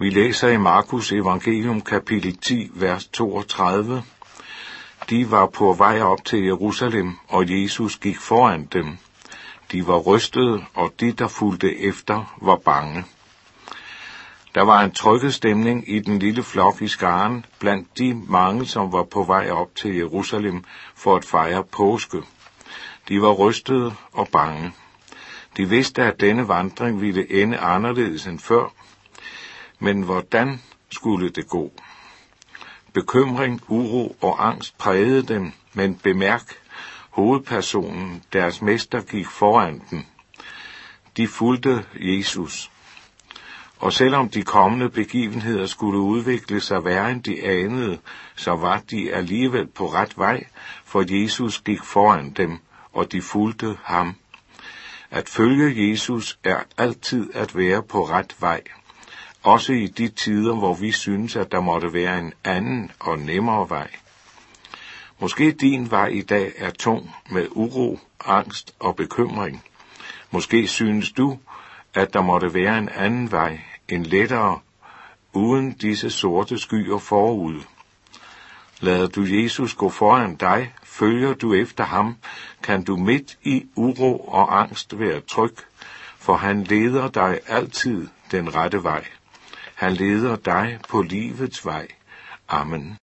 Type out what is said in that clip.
Vi læser i Markus evangelium kapitel 10, vers 32. De var på vej op til Jerusalem, og Jesus gik foran dem. De var rystede, og de, der fulgte efter, var bange. Der var en trykket stemning i den lille flok i skaren blandt de mange, som var på vej op til Jerusalem for at fejre påske. De var rystede og bange. De vidste, at denne vandring ville ende anderledes end før, men hvordan skulle det gå? Bekymring, uro og angst prægede dem, men bemærk, hovedpersonen, deres mester, gik foran dem. De fulgte Jesus. Og selvom de kommende begivenheder skulle udvikle sig værre end de anede, så var de alligevel på ret vej, for Jesus gik foran dem, og de fulgte ham. At følge Jesus er altid at være på ret vej også i de tider, hvor vi synes, at der måtte være en anden og nemmere vej. Måske din vej i dag er tung med uro, angst og bekymring. Måske synes du, at der måtte være en anden vej, en lettere, uden disse sorte skyer forud. Lader du Jesus gå foran dig, følger du efter ham, kan du midt i uro og angst være tryg, for han leder dig altid den rette vej. Han leder dig på livets vej. Amen.